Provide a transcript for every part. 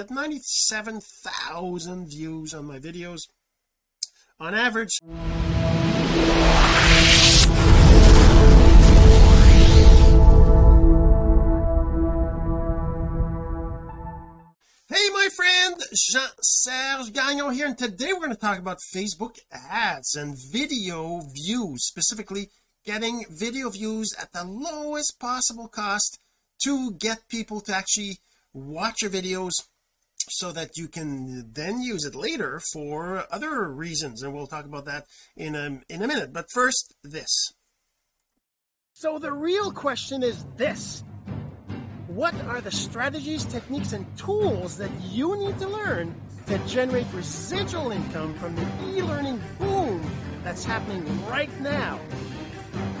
At 97,000 views on my videos on average Hey my friend Jean-Serge Gagnon here and today we're going to talk about Facebook ads and video views specifically getting video views at the lowest possible cost to get people to actually watch your videos so that you can then use it later for other reasons and we'll talk about that in a in a minute. But first this. So the real question is this. What are the strategies techniques and tools that you need to learn to generate residual income from the e-learning boom that's happening right now?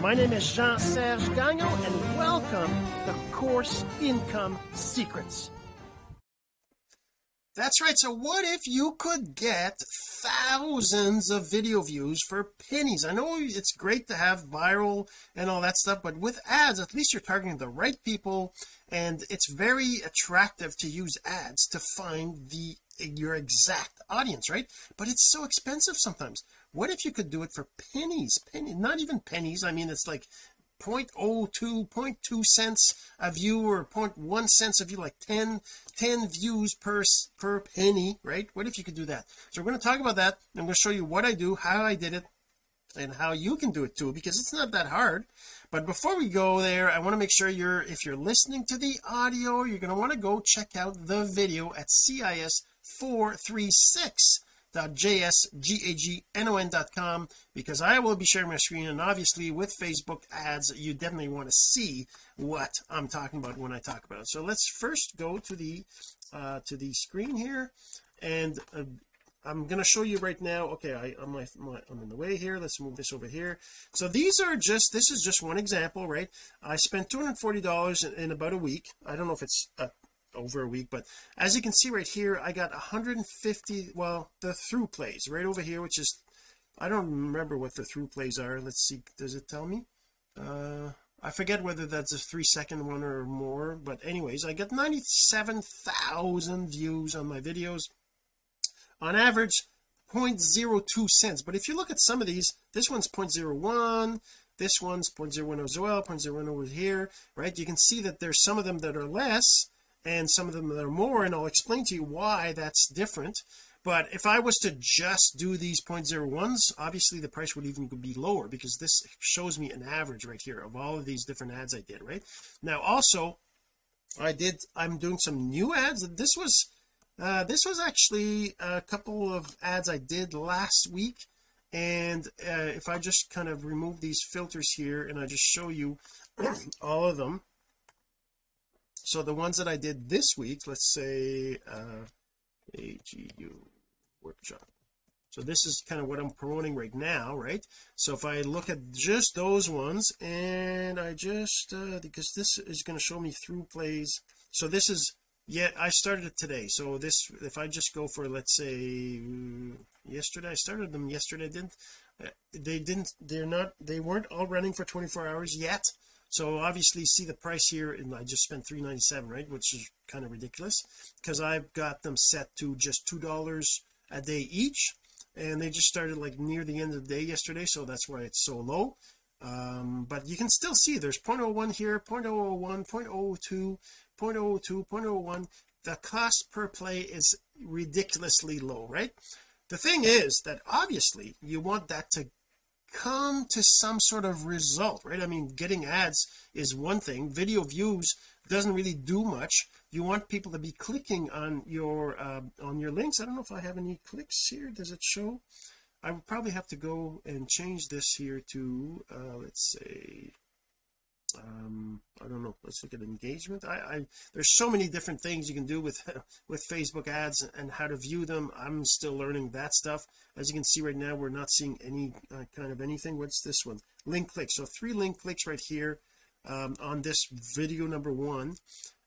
My name is Jean-Serge Gagnon and welcome to Course Income Secrets that's right. So what if you could get thousands of video views for pennies? I know it's great to have viral and all that stuff but with ads at least you're targeting the right people and it's very attractive to use ads to find the your exact audience right? But it's so expensive sometimes. What if you could do it for pennies? Penny not even pennies. I mean it's like 0.02 0.2 cents a view or 0.1 cents a view like 10 10 views per per penny right? What if you could do that? So we're going to talk about that I'm going to show you what I do how I did it and how you can do it too because it's not that hard. But before we go there I want to make sure you're if you're listening to the audio you're going to want to go check out the video at CIS 436 jsgagnon.com because I will be sharing my screen and obviously with Facebook ads you definitely want to see what I'm talking about when I talk about it. So let's first go to the uh to the screen here and uh, I'm going to show you right now. Okay I, am my, my, I'm in the way here. Let's move this over here. So these are just this is just one example right? I spent $240 in, in about a week. I don't know if it's a over a week but as you can see right here I got 150 well the through plays right over here which is I don't remember what the through plays are. Let's see does it tell me? Uh I forget whether that's a three second one or more but anyways I get 97,000 views on my videos. On average 0.02 cents. But if you look at some of these this one's 0.01 this one's 0.01 as well 0.01 over here right? You can see that there's some of them that are less and some of them are more and I'll explain to you why that's different. But if I was to just do these 0.01s obviously the price would even be lower because this shows me an average right here of all of these different ads I did right? Now also I did I'm doing some new ads. This was uh this was actually a couple of ads I did last week. And uh, if I just kind of remove these filters here and I just show you all of them so the ones that I did this week let's say uh AGU workshop. So this is kind of what I'm promoting right now right? So if I look at just those ones and I just uh because this is going to show me through plays. So this is yeah I started it today. So this if I just go for let's say yesterday I started them yesterday didn't uh, they didn't they're not they weren't all running for 24 hours yet so obviously see the price here and I just spent 397 right? Which is kind of ridiculous because I've got them set to just two dollars a day each and they just started like near the end of the day yesterday so that's why it's so low. Um, but you can still see there's 0.01 here 0.001 0.02 0.02 0.01 the cost per play is ridiculously low right? The thing is that obviously you want that to come to some sort of result right? I mean getting ads is one thing. Video views doesn't really do much. You want people to be clicking on your uh, on your links. I don't know if I have any clicks here. Does it show? I would probably have to go and change this here to uh, let's say um I don't know. Let's look at engagement. I, I there's so many different things you can do with with Facebook ads and how to view them. I'm still learning that stuff. As you can see right now we're not seeing any uh, kind of anything. What's this one? Link clicks. So three link clicks right here um, on this video number one.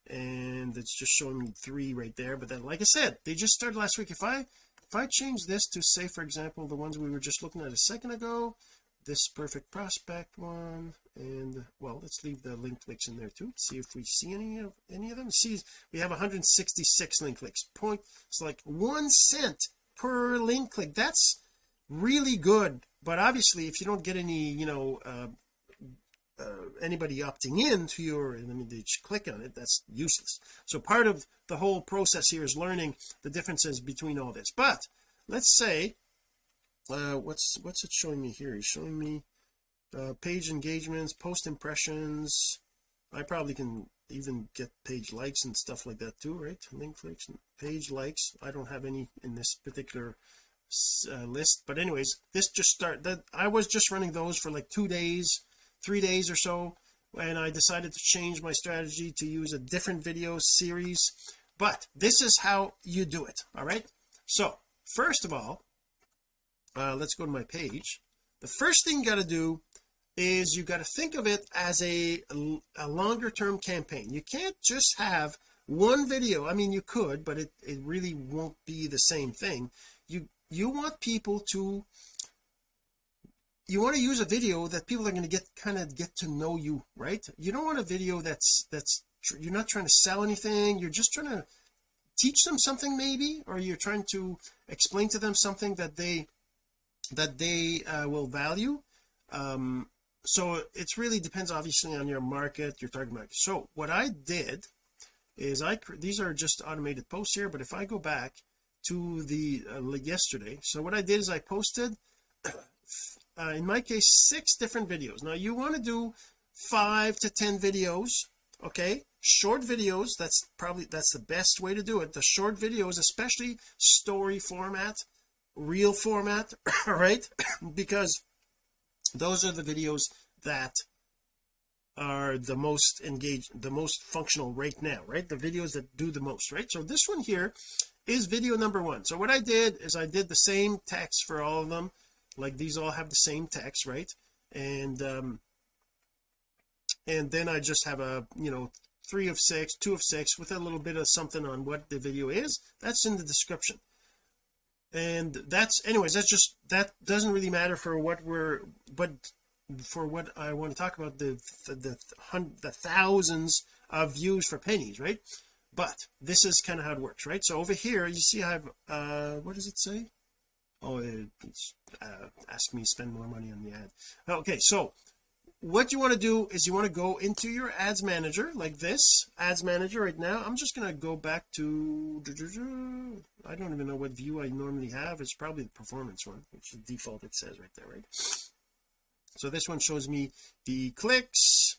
And it's just showing me three right there. But then like I said they just started last week. If I if I change this to say for example the ones we were just looking at a second ago this perfect prospect one and well let's leave the link clicks in there too see if we see any of any of them. See we have 166 link clicks. Point it's like one cent per link click. That's really good. But obviously if you don't get any you know uh, uh, anybody opting in to your I mean just click on it that's useless. So part of the whole process here is learning the differences between all this. But let's say uh what's what's it showing me here? He's showing me uh page engagements post impressions. I probably can even get page likes and stuff like that too right? Link clicks and page likes. I don't have any in this particular uh, list. But anyways this just start that I was just running those for like two days three days or so and I decided to change my strategy to use a different video series. But this is how you do it all right? So first of all uh, let's go to my page. The first thing you got to do is you got to think of it as a a longer term campaign. You can't just have one video. I mean you could but it, it really won't be the same thing. You you want people to you want to use a video that people are going to get kind of get to know you right? You don't want a video that's that's you're not trying to sell anything. You're just trying to teach them something maybe or you're trying to explain to them something that they that they uh, will value. Um so it really depends obviously on your market your target market. So what I did is I these are just automated posts here but if I go back to the uh, yesterday so what I did is I posted uh, in my case six different videos. Now you want to do five to ten videos okay? Short videos that's probably that's the best way to do it. The short videos especially story format reel format right? Because those are the videos that are the most engaged the most functional right now right? The videos that do the most right? So this one here is video number one. So what I did is I did the same text for all of them. Like these all have the same text right? And um and then I just have a you know three of six two of six with a little bit of something on what the video is. That's in the description and that's anyways that's just that doesn't really matter for what we're but for what I want to talk about the the, the, the thousands of views for pennies right? But this is kind of how it works right? So over here you see I have uh what does it say? Oh it's uh, ask me spend more money on the ad. Okay so what you want to do is you want to go into your ads manager like this ads manager right now. I'm just going to go back to I don't even know what view I normally have. It's probably the performance one which is default it says right there right? So this one shows me the clicks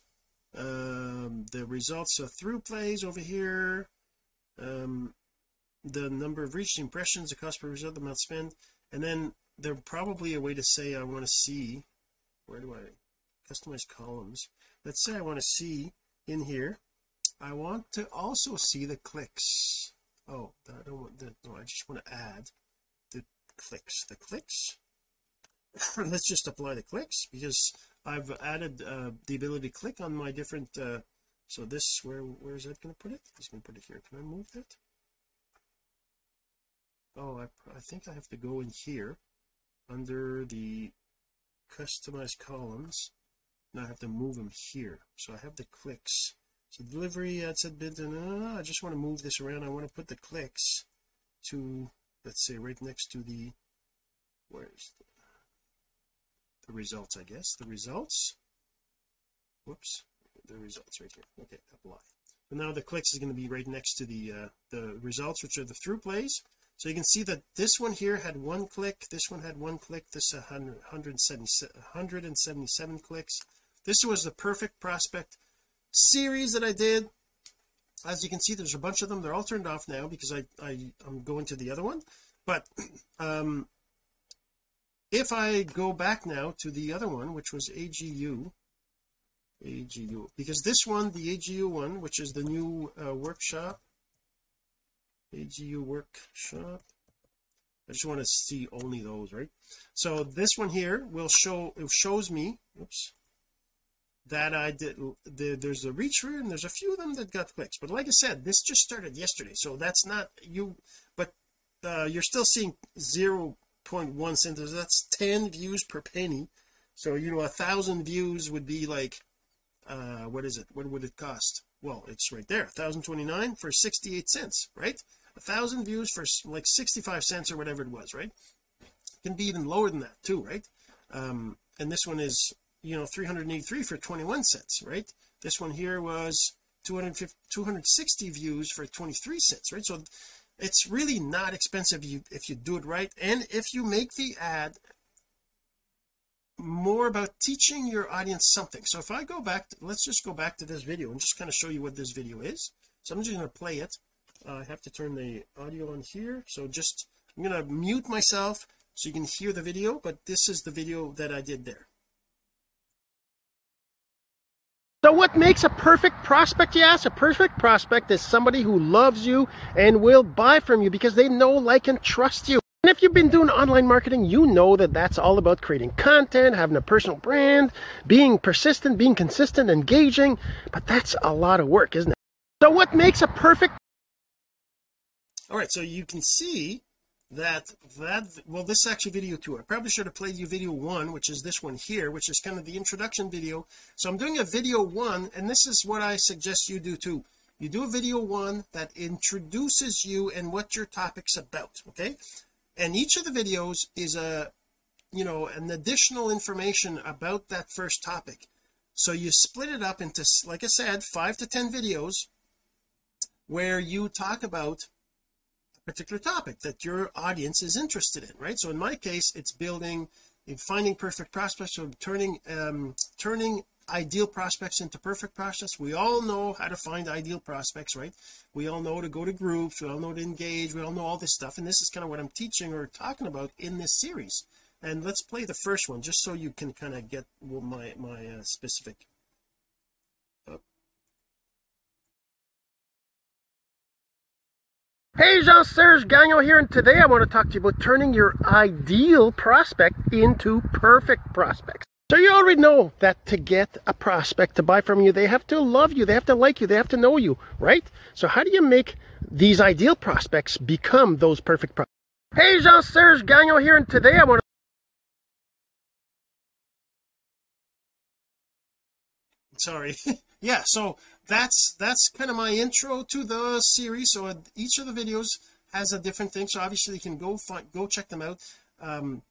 um, the results of through plays over here um, the number of reached impressions the cost per result the amount spent and then there's probably a way to say I want to see where do I customize columns. Let's say I want to see in here I want to also see the clicks. Oh I don't want that no I just want to add the clicks. The clicks? Let's just apply the clicks because I've added uh, the ability to click on my different uh, so this where where is that going to put it? He's going to put it here. Can I move that? Oh I, I think I have to go in here under the customized columns now I have to move them here. So I have the clicks. So delivery that's a bit I just want to move this around. I want to put the clicks to let's say right next to the where's the, the results I guess. The results. Whoops. The results right here. Okay apply so now the clicks is going to be right next to the uh the results which are the through plays. So you can see that this one here had one click this one had one click this 100, 177 clicks this was the perfect prospect series that I did. As you can see there's a bunch of them. They're all turned off now because I, I I'm going to the other one. But um if I go back now to the other one which was AGU AGU because this one the AGU one which is the new uh, workshop AGU workshop I just want to see only those right? So this one here will show it shows me oops that I did the, there's a reach route and there's a few of them that got clicks but like I said this just started yesterday so that's not you but uh, you're still seeing 0.1 cents that's 10 views per penny. So you know a thousand views would be like uh what is it? What would it cost? Well it's right there 1029 for 68 cents right? A thousand views for like 65 cents or whatever it was right? Can be even lower than that too right? Um and this one is you know 383 for 21 cents right? This one here was 250 260 views for 23 cents right? So it's really not expensive you if you do it right. And if you make the ad more about teaching your audience something. So if I go back to, let's just go back to this video and just kind of show you what this video is. So I'm just going to play it. Uh, I have to turn the audio on here. So just I'm going to mute myself so you can hear the video but this is the video that I did there so what makes a perfect prospect you ask a perfect prospect is somebody who loves you and will buy from you because they know like and trust you and if you've been doing online marketing, you know that that's all about creating content, having a personal brand, being persistent, being consistent, engaging. But that's a lot of work, isn't it? So what makes a perfect all right so you can see that that well this is actually video two. I probably should have played you video one which is this one here which is kind of the introduction video. So I'm doing a video one and this is what I suggest you do too. You do a video one that introduces you and what your topic's about okay? And each of the videos is a you know an additional information about that first topic. So you split it up into like I said five to ten videos where you talk about particular topic that your audience is interested in right? So in my case it's building finding perfect prospects or turning um turning ideal prospects into perfect prospects. We all know how to find ideal prospects right? We all know to go to groups. We all know to engage. We all know all this stuff. And this is kind of what I'm teaching or talking about in this series. And let's play the first one just so you can kind of get my my uh, specific Hey Jean-Serge Gagnon here and today I want to talk to you about turning your ideal prospect into perfect prospects so you already know that to get a prospect to buy from you, they have to love you, they have to like you, they have to know you, right? So how do you make these ideal prospects become those perfect prospects? Hey, Jean-Serge Gagnon here, and today I want to... Sorry. yeah, so that's that's kind of my intro to the series. So each of the videos has a different thing. So obviously you can go find, go check them out. Um,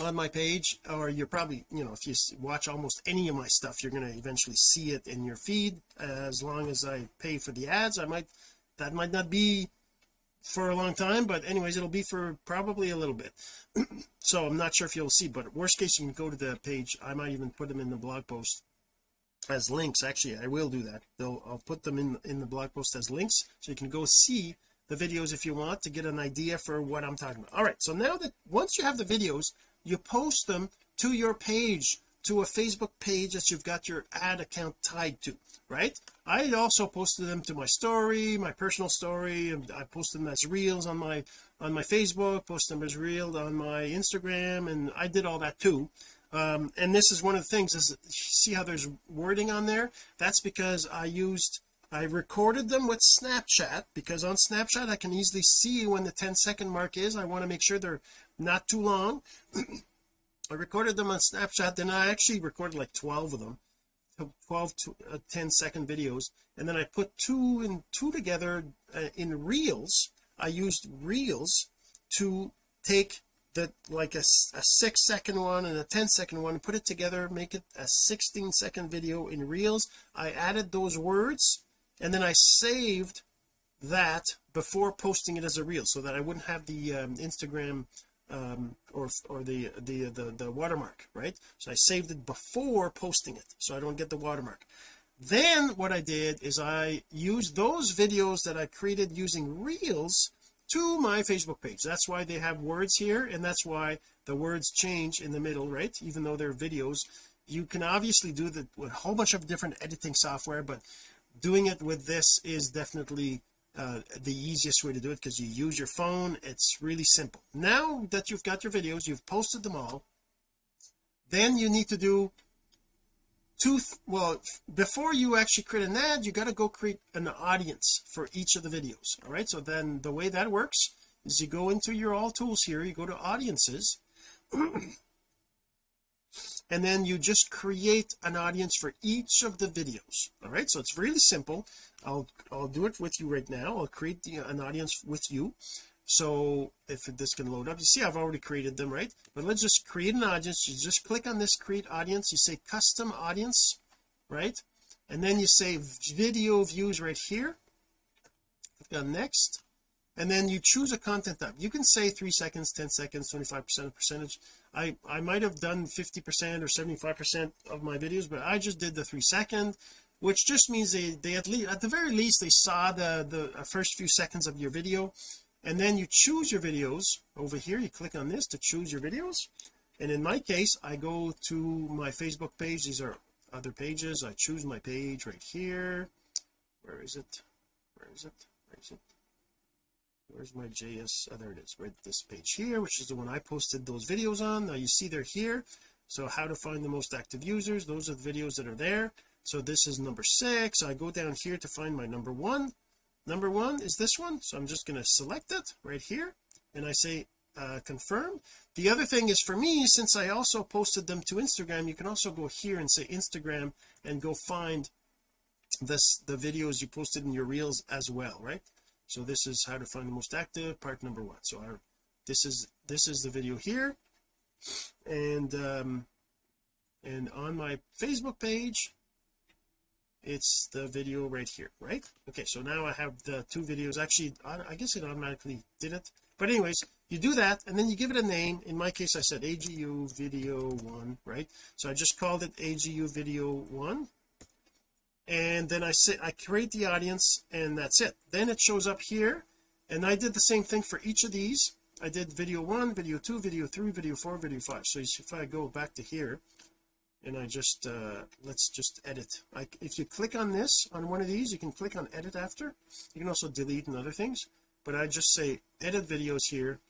on my page or you're probably you know if you watch almost any of my stuff you're going to eventually see it in your feed as long as I pay for the ads I might that might not be for a long time but anyways it'll be for probably a little bit so I'm not sure if you'll see but worst case you can go to the page I might even put them in the blog post as links. Actually I will do that. They'll, I'll put them in in the blog post as links so you can go see the videos if you want to get an idea for what I'm talking about. All right so now that once you have the videos you post them to your page to a Facebook page that you've got your ad account tied to right? I also posted them to my story my personal story I posted them as reels on my on my Facebook post them as reels on my Instagram and I did all that too um, and this is one of the things is see how there's wording on there? That's because I used I recorded them with Snapchat because on Snapchat I can easily see when the 10 second mark is. I want to make sure they're not too long. I recorded them on Snapchat then I actually recorded like 12 of them. 12 to uh, 10 second videos. And then I put two and two together uh, in reels. I used reels to take the like a, a six second one and a 10 second one put it together make it a 16 second video in reels. I added those words and then I saved that before posting it as a reel so that I wouldn't have the um, Instagram um, or or the, the the the watermark right? So I saved it before posting it so I don't get the watermark. Then what I did is I used those videos that I created using reels to my Facebook page. That's why they have words here and that's why the words change in the middle right? Even though they're videos. You can obviously do that with a whole bunch of different editing software but doing it with this is definitely uh, the easiest way to do it because you use your phone. It's really simple. Now that you've got your videos you've posted them all then you need to do two well before you actually create an ad you got to go create an audience for each of the videos all right? So then the way that works is you go into your all tools here you go to audiences and then you just create an audience for each of the videos all right? So it's really simple. I'll I'll do it with you right now. I'll create the, an audience with you so if this can load up you see I've already created them right? But let's just create an audience. You just click on this create audience. You say custom audience right? And then you say video views right here. Click on next. And then you choose a content type. You can say three seconds 10 seconds 25 percent percentage. I I might have done 50 percent or 75 percent of my videos but I just did the three second which just means they they at least at the very least they saw the the uh, first few seconds of your video and then you choose your videos. Over here you click on this to choose your videos. And in my case I go to my Facebook page. These are other pages. I choose my page right here. Where is it? Where is it? Where is it? Where's my JS oh there it is. Right this page here which is the one I posted those videos on. Now you see they're here. So how to find the most active users. Those are the videos that are there. So this is number six. I go down here to find my number one number one is this one so I'm just going to select it right here and I say uh, confirm. The other thing is for me since I also posted them to Instagram you can also go here and say Instagram and go find this the videos you posted in your reels as well right? So this is how to find the most active part number one. So our this is this is the video here. And um and on my Facebook page it's the video right here right? Okay so now I have the two videos. Actually I guess it automatically did it. But anyways you do that and then you give it a name. In my case I said AGU video one right? So I just called it AGU video one. And then I say I create the audience and that's it. Then it shows up here and I did the same thing for each of these. I did video one video two video three video four video five. So if I go back to here and I just uh let's just edit. Like if you click on this on one of these you can click on edit after. You can also delete and other things. But I just say edit videos here.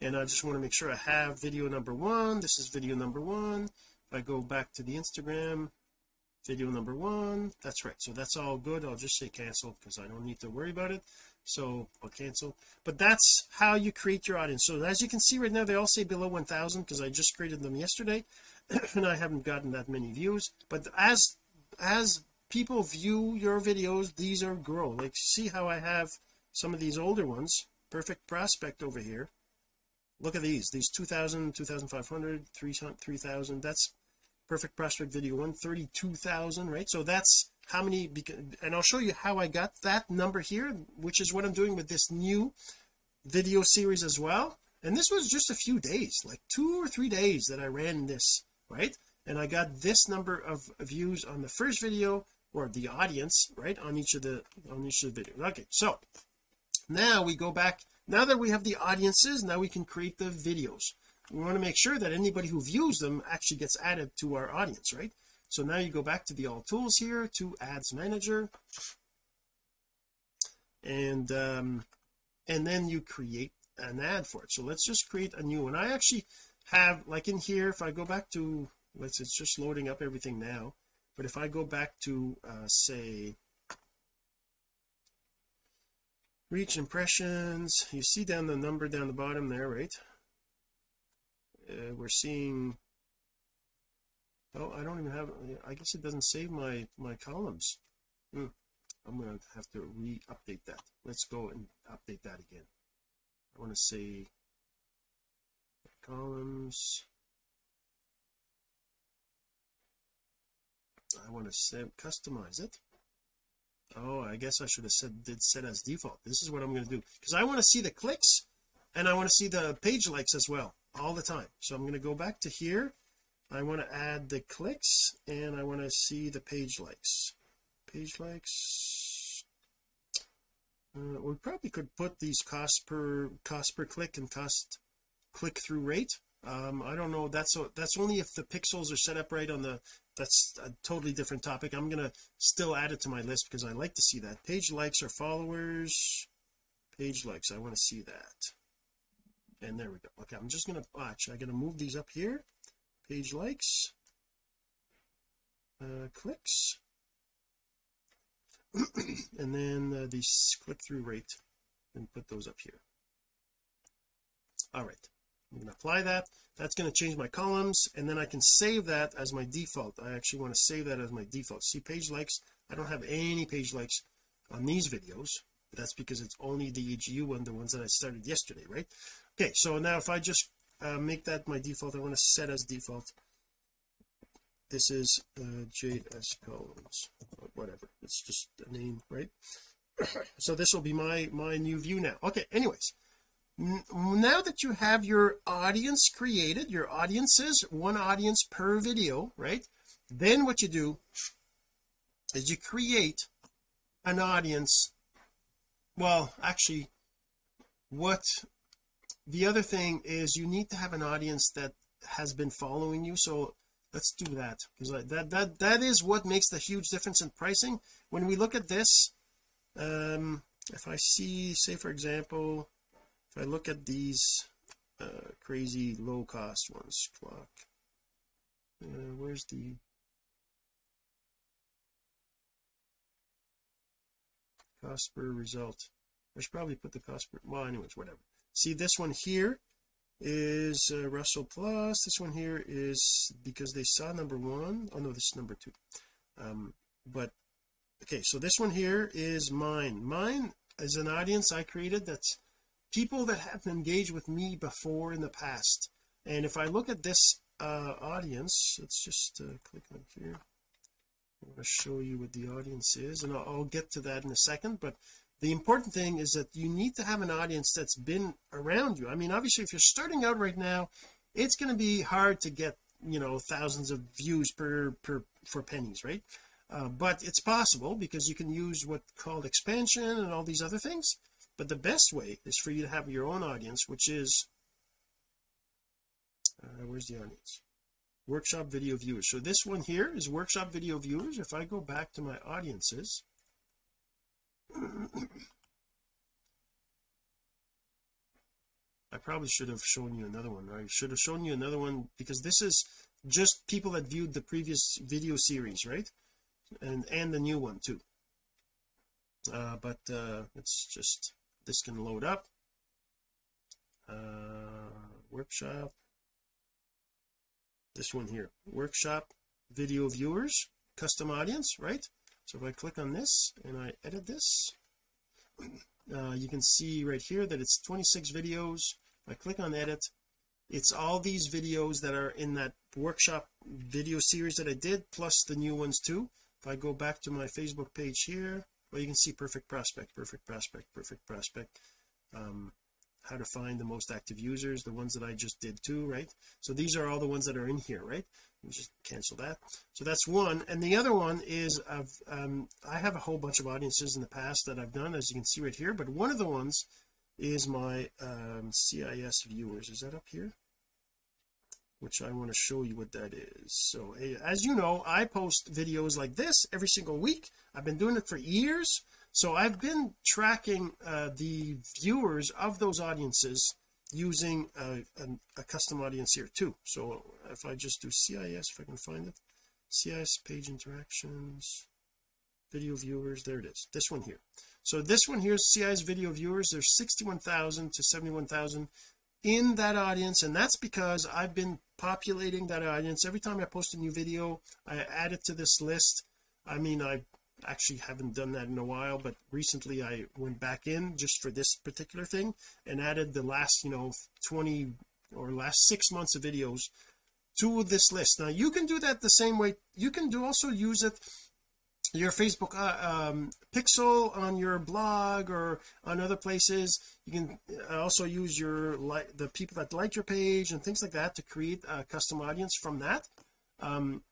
And I just want to make sure I have video number one. This is video number one. If I go back to the Instagram video number one. That's right. So that's all good. I'll just say cancel because I don't need to worry about it so I'll cancel. But that's how you create your audience. So as you can see right now they all say below 1000 because I just created them yesterday and I haven't gotten that many views. But as as people view your videos these are grow. Like see how I have some of these older ones. Perfect prospect over here. Look at these these 2000 2500 3000 that's perfect prospect video 132,000 right? So that's how many and I'll show you how I got that number here which is what I'm doing with this new video series as well. And this was just a few days like two or three days that I ran this right? And I got this number of views on the first video or the audience right on each of the on each of the videos. Okay so now we go back. Now that we have the audiences now we can create the videos. We want to make sure that anybody who views them actually gets added to our audience right so now you go back to the all tools here to ads manager. And um and then you create an ad for it. So let's just create a new one. I actually have like in here if I go back to let's it's just loading up everything now. But if I go back to uh say reach impressions you see down the number down the bottom there right? Uh, we're seeing oh I don't even have I guess it doesn't save my my columns. Hmm. I'm gonna have to re-update that. Let's go and update that again. I want to say columns. I want to set customize it. Oh I guess I should have said did set as default. This is what I'm going to do. Because I want to see the clicks and I want to see the page likes as well all the time. So I'm going to go back to here I want to add the clicks and I want to see the page likes. Page likes uh, we probably could put these cost per cost per click and cost click through rate. Um I don't know that's so that's only if the pixels are set up right on the that's a totally different topic. I'm gonna still add it to my list because I like to see that. Page likes or followers. Page likes I want to see that. And there we go. Okay I'm just gonna watch I'm gonna move these up here page likes uh, clicks and then uh, the click-through rate and put those up here. All right I'm going to apply that. That's going to change my columns and then I can save that as my default. I actually want to save that as my default. See page likes? I don't have any page likes on these videos that's because it's only the EGU one the ones that I started yesterday right? Okay so now if I just uh, make that my default. I want to set as default. This is uh, JS columns whatever. It's just a name right? So this will be my my new view now. Okay anyways. Now that you have your audience created your audiences one audience per video right? Then what you do is you create an audience. Well actually what the other thing is you need to have an audience that has been following you. So let's do that because that that that is what makes the huge difference in pricing. When we look at this um if I see say for example if I look at these uh, crazy low cost ones clock uh, where's the cost per result? I should probably put the cost per well anyways whatever see this one here is uh, Russell Plus. This one here is because they saw number one. Oh no this is number two. Um but okay so this one here is mine. Mine is an audience I created that's people that have engaged with me before in the past. And if I look at this uh audience let's just uh, click on here. I'm going to show you what the audience is and I'll, I'll get to that in a second but the important thing is that you need to have an audience that's been around you. I mean obviously if you're starting out right now it's going to be hard to get you know thousands of views per per for pennies right? Uh, but it's possible because you can use what called expansion and all these other things. But the best way is for you to have your own audience which is uh, where's the audience? Workshop video viewers. So this one here is workshop video viewers. If I go back to my audiences I probably should have shown you another one I should have shown you another one because this is just people that viewed the previous video series right? And and the new one too. Uh, but uh, it's just this can load up. Uh, workshop. This one here. Workshop video viewers custom audience right so if I click on this and I edit this uh, you can see right here that it's 26 videos. If I click on edit it's all these videos that are in that workshop video series that I did plus the new ones too. If I go back to my Facebook page here well you can see perfect prospect perfect prospect perfect prospect um, how to find the most active users the ones that I just did too right? So these are all the ones that are in here right just cancel that. So that's one. And the other one is I've um, I have a whole bunch of audiences in the past that I've done as you can see right here but one of the ones is my um, CIS viewers. Is that up here? Which I want to show you what that is. So as you know I post videos like this every single week. I've been doing it for years. So I've been tracking uh, the viewers of those audiences using a, a, a, custom audience here too. So if I just do CIS if I can find it. CIS page interactions video viewers there it is. This one here. So this one here is CIS video viewers there's 61,000 to 71,000 in that audience and that's because I've been populating that audience. Every time I post a new video I add it to this list. I mean I actually haven't done that in a while but recently I went back in just for this particular thing and added the last you know 20 or last six months of videos to this list. Now you can do that the same way. You can do also use it your Facebook uh, um, pixel on your blog or on other places. You can uh, also use your like the people that like your page and things like that to create a custom audience from that. Um,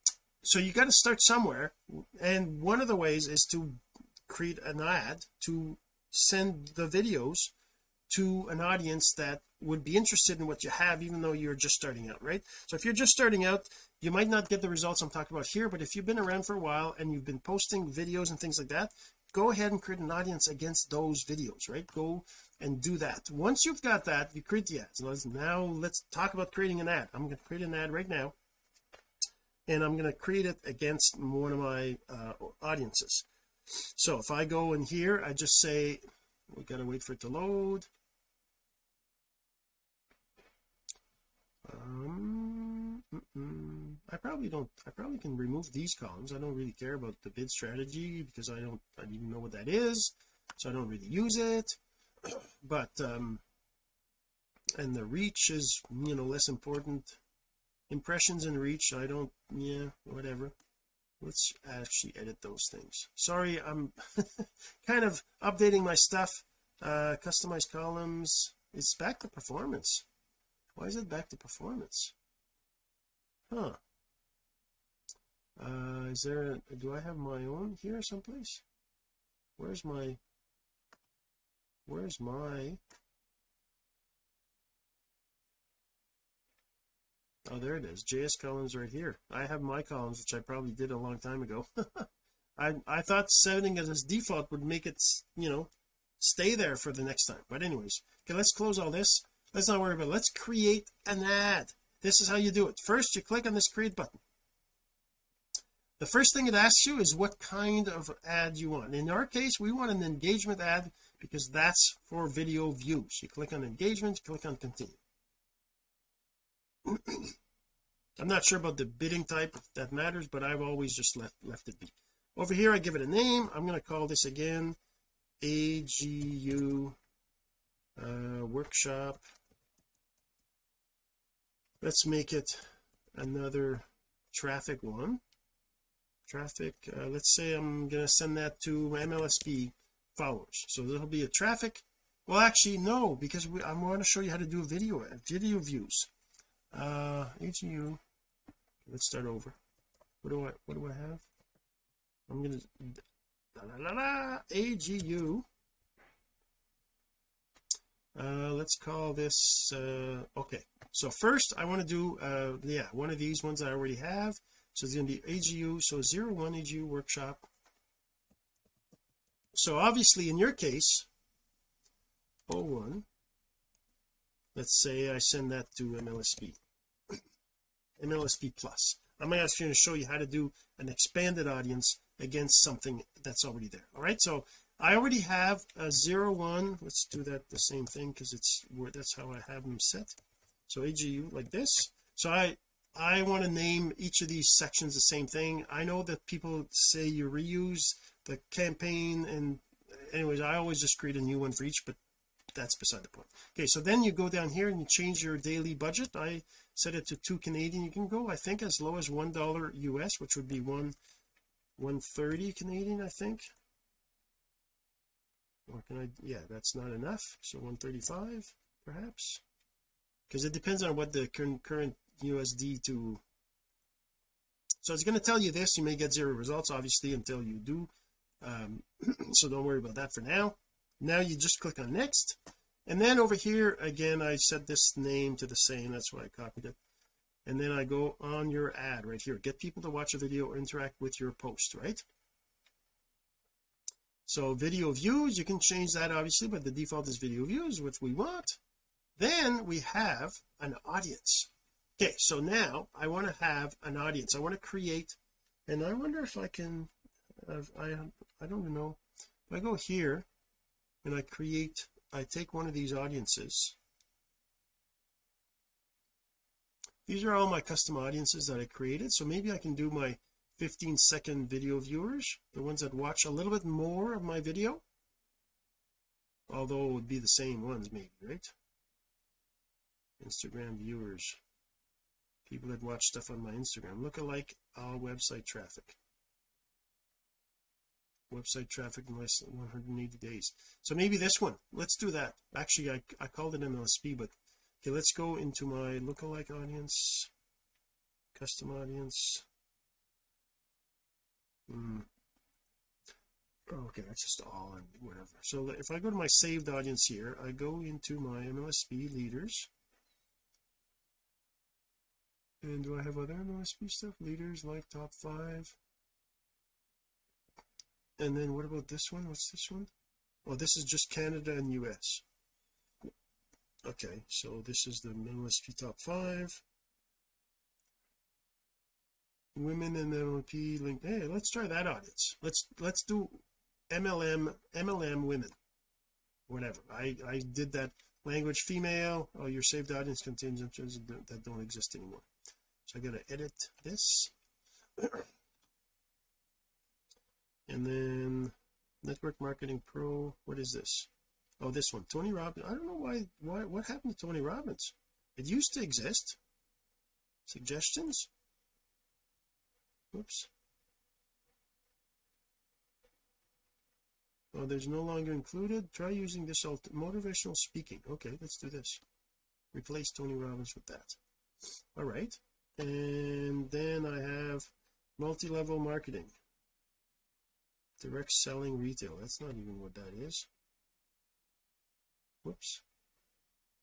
so you got to start somewhere and one of the ways is to create an ad to send the videos to an audience that would be interested in what you have even though you're just starting out right? So if you're just starting out you might not get the results I'm talking about here but if you've been around for a while and you've been posting videos and things like that go ahead and create an audience against those videos right? Go and do that. Once you've got that you create the ads. Now let's talk about creating an ad. I'm going to create an ad right now and I'm going to create it against one of my uh, audiences. So if I go in here I just say we got to wait for it to load. Um mm -mm. I probably don't I probably can remove these columns. I don't really care about the bid strategy because I don't I don't even know what that is so I don't really use it. But um and the reach is you know less important impressions and reach I don't yeah whatever. Let's actually edit those things. Sorry I'm kind of updating my stuff. Uh customize columns. It's back to performance. Why is it back to performance? Huh. Uh is there a, do I have my own here someplace? Where's my where's my oh there it is. JS columns right here. I have my columns which I probably did a long time ago. I I thought setting it as default would make it you know stay there for the next time. But anyways okay let's close all this. Let's not worry about it. Let's create an ad. This is how you do it. First you click on this create button. The first thing it asks you is what kind of ad you want. In our case we want an engagement ad because that's for video views. You click on engagement click on continue I'm not sure about the bidding type that matters but I've always just left left it be. Over here I give it a name. I'm going to call this again AGU uh, workshop. Let's make it another traffic one. Traffic uh, let's say I'm going to send that to MLSP followers. So there'll be a traffic. Well actually no because we, I want to show you how to do video video views uh AGU let's start over. What do I what do I have? I'm gonna la, la, la, AGU uh let's call this uh okay. So first I want to do uh yeah one of these ones I already have. So it's going to be AGU so 01 AGU workshop. So obviously in your case 01 let's say I send that to MLSP MLSP plus. I'm actually going to show you how to do an expanded audience against something that's already there. All right so I already have a zero one. Let's do that the same thing because it's where that's how I have them set. So AGU like this. So I I want to name each of these sections the same thing. I know that people say you reuse the campaign and anyways I always just create a new one for each but that's beside the point. Okay so then you go down here and you change your daily budget. I set it to two Canadian. You can go I think as low as one dollar US which would be one 130 Canadian I think. Or can I yeah that's not enough. So 135 perhaps. Because it depends on what the current USD to. So it's going to tell you this. You may get zero results obviously until you do. Um, so don't worry about that for now now you just click on next. And then over here again I set this name to the same. That's why I copied it. And then I go on your ad right here. Get people to watch a video or interact with your post right? So video views you can change that obviously but the default is video views which we want. Then we have an audience. Okay so now I want to have an audience. I want to create and I wonder if I can I I don't even know. If I go here and I create I take one of these audiences. These are all my custom audiences that I created so maybe I can do my 15 second video viewers the ones that watch a little bit more of my video. Although it would be the same ones maybe right? Instagram viewers. People that watch stuff on my Instagram. Look alike all website traffic website traffic in less than 180 days. So maybe this one. Let's do that. Actually I, I called it MLSP but okay let's go into my lookalike audience custom audience. Hmm. okay that's just all and whatever. So if I go to my saved audience here I go into my MLSP leaders. And do I have other MLSP stuff? Leaders like top five and then what about this one? What's this one? Oh this is just Canada and US okay so this is the MLSP top five. Women in MLP link. Hey let's try that audience. Let's let's do MLM MLM women. Whatever. I I did that language female. Oh your saved audience contains that don't exist anymore. So I got to edit this and then network marketing pro what is this? Oh this one Tony Robbins. I don't know why why what happened to Tony Robbins? It used to exist. Suggestions? Whoops oh there's no longer included. Try using this motivational speaking. Okay let's do this. Replace Tony Robbins with that. All right. And then I have multi-level marketing direct selling retail. That's not even what that is. Whoops.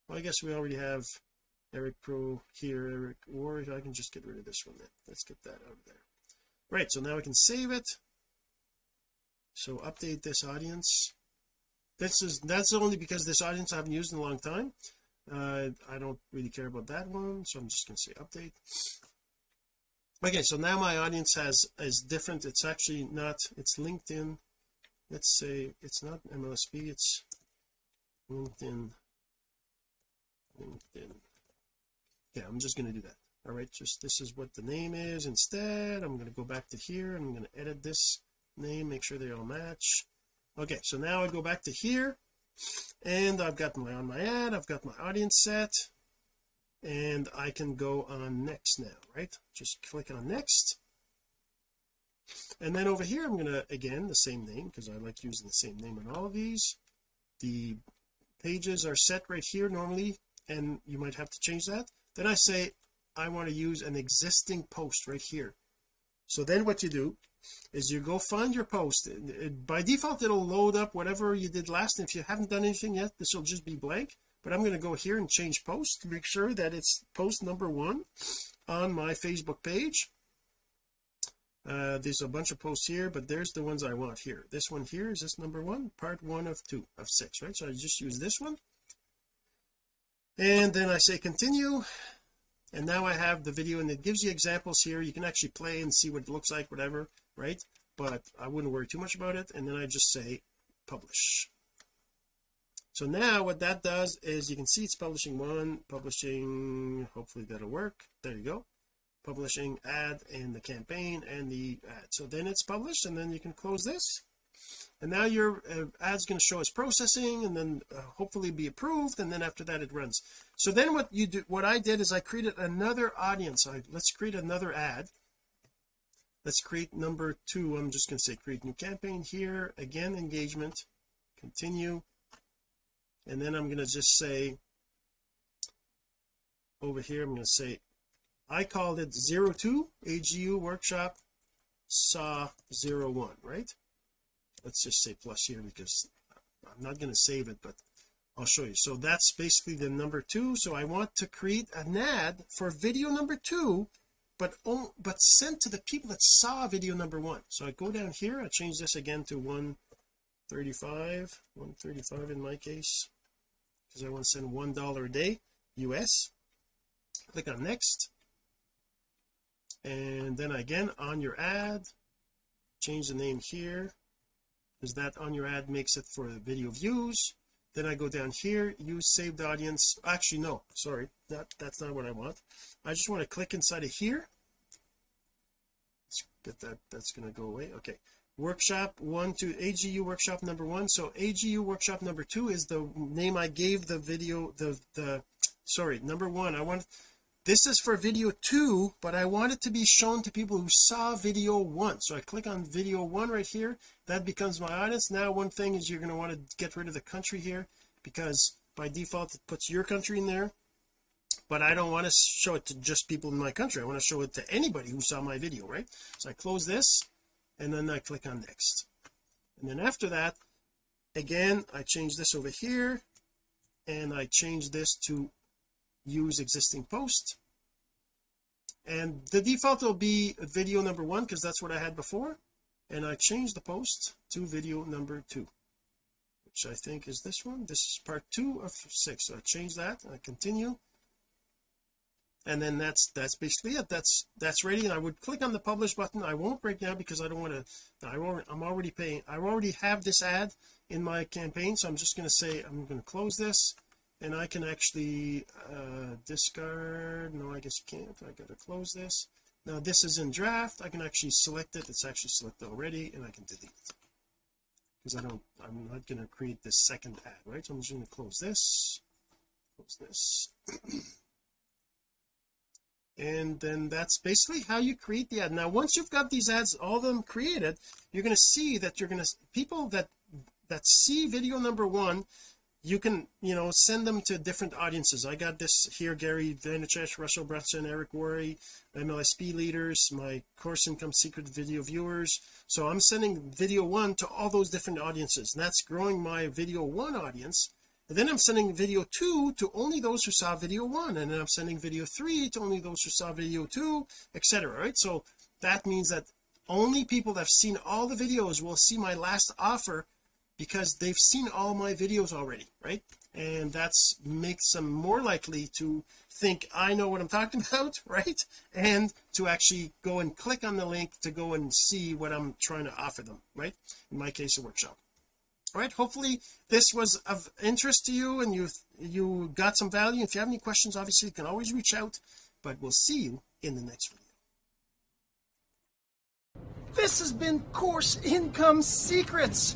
Well I guess we already have Eric Pro here Eric Worre I can just get rid of this one then. Let's get that out of there. Right so now I can save it. So update this audience. This is that's only because this audience I haven't used in a long time. Uh, I don't really care about that one so I'm just going to say update okay so now my audience has is different. It's actually not it's LinkedIn. Let's say it's not MLSP it's LinkedIn. LinkedIn. Yeah I'm just going to do that. All right just this is what the name is. Instead I'm going to go back to here. I'm going to edit this name make sure they all match. Okay so now I go back to here and I've got my on my ad I've got my audience set and I can go on next now right? Just click on next. And then over here I'm to again the same name because I like using the same name on all of these. The pages are set right here normally and you might have to change that. Then I say I want to use an existing post right here. So then what you do is you go find your post. By default it'll load up whatever you did last if you haven't done anything yet this will just be blank but I'm going to go here and change post to make sure that it's post number one on my Facebook page. Uh, there's a bunch of posts here but there's the ones I want here. This one here is this number one part one of two of six right? So I just use this one. And then I say continue. And now I have the video and it gives you examples here. You can actually play and see what it looks like whatever right? But I wouldn't worry too much about it. And then I just say publish so now what that does is you can see it's publishing one publishing hopefully that'll work. There you go. Publishing ad and the campaign and the ad. So then it's published and then you can close this. And now your uh, ad's going to show as processing and then uh, hopefully be approved and then after that it runs. So then what you do what I did is I created another audience. I, let's create another ad. Let's create number two. I'm just going to say create new campaign here. Again engagement. Continue and then I'm going to just say over here I'm going to say I called it 02 AGU workshop saw 01 right? Let's just say plus here because I'm not going to save it but I'll show you. So that's basically the number two. So I want to create an ad for video number two but but sent to the people that saw video number one. So I go down here I change this again to 135 135 in my case. Because I want to send one dollar a day US click on next. And then again on your ad change the name here. Because that on your ad makes it for the video views. Then I go down here use saved audience actually no sorry that that's not what I want. I just want to click inside of here. Let's get that that's going to go away okay workshop one to AGU workshop number one. So AGU workshop number two is the name I gave the video the the sorry number one. I want this is for video two but I want it to be shown to people who saw video one. So I click on video one right here. That becomes my audience. Now one thing is you're going to want to get rid of the country here because by default it puts your country in there. But I don't want to show it to just people in my country. I want to show it to anybody who saw my video right? So I close this and then I click on next. And then after that again I change this over here and I change this to use existing post. And the default will be video number one because that's what I had before. And I change the post to video number two which I think is this one. This is part two of six. So I change that. And I continue and then that's that's basically it. That's that's ready and I would click on the publish button. I won't break now because I don't want to I won't, I'm already paying I already have this ad in my campaign so I'm just going to say I'm going to close this and I can actually uh discard no I guess you can't. I gotta close this. Now this is in draft. I can actually select it. It's actually selected already and I can delete it. Because I don't I'm not going to create this second ad right? So I'm just going to close this close this and then that's basically how you create the ad. Now once you've got these ads all of them created you're going to see that you're going to people that that see video number one you can you know send them to different audiences. I got this here Gary Vaynerchuk Russell Brunson Eric Worre MLSP leaders my course income secret video viewers. So I'm sending video one to all those different audiences and that's growing my video one audience and then I'm sending video two to only those who saw video one and then I'm sending video three to only those who saw video two etc right? So that means that only people that have seen all the videos will see my last offer because they've seen all my videos already right? And that's makes them more likely to think I know what I'm talking about right? And to actually go and click on the link to go and see what I'm trying to offer them right? In my case a workshop right? Hopefully this was of interest to you and you you got some value. If you have any questions obviously you can always reach out but we'll see you in the next video. This has been course income secrets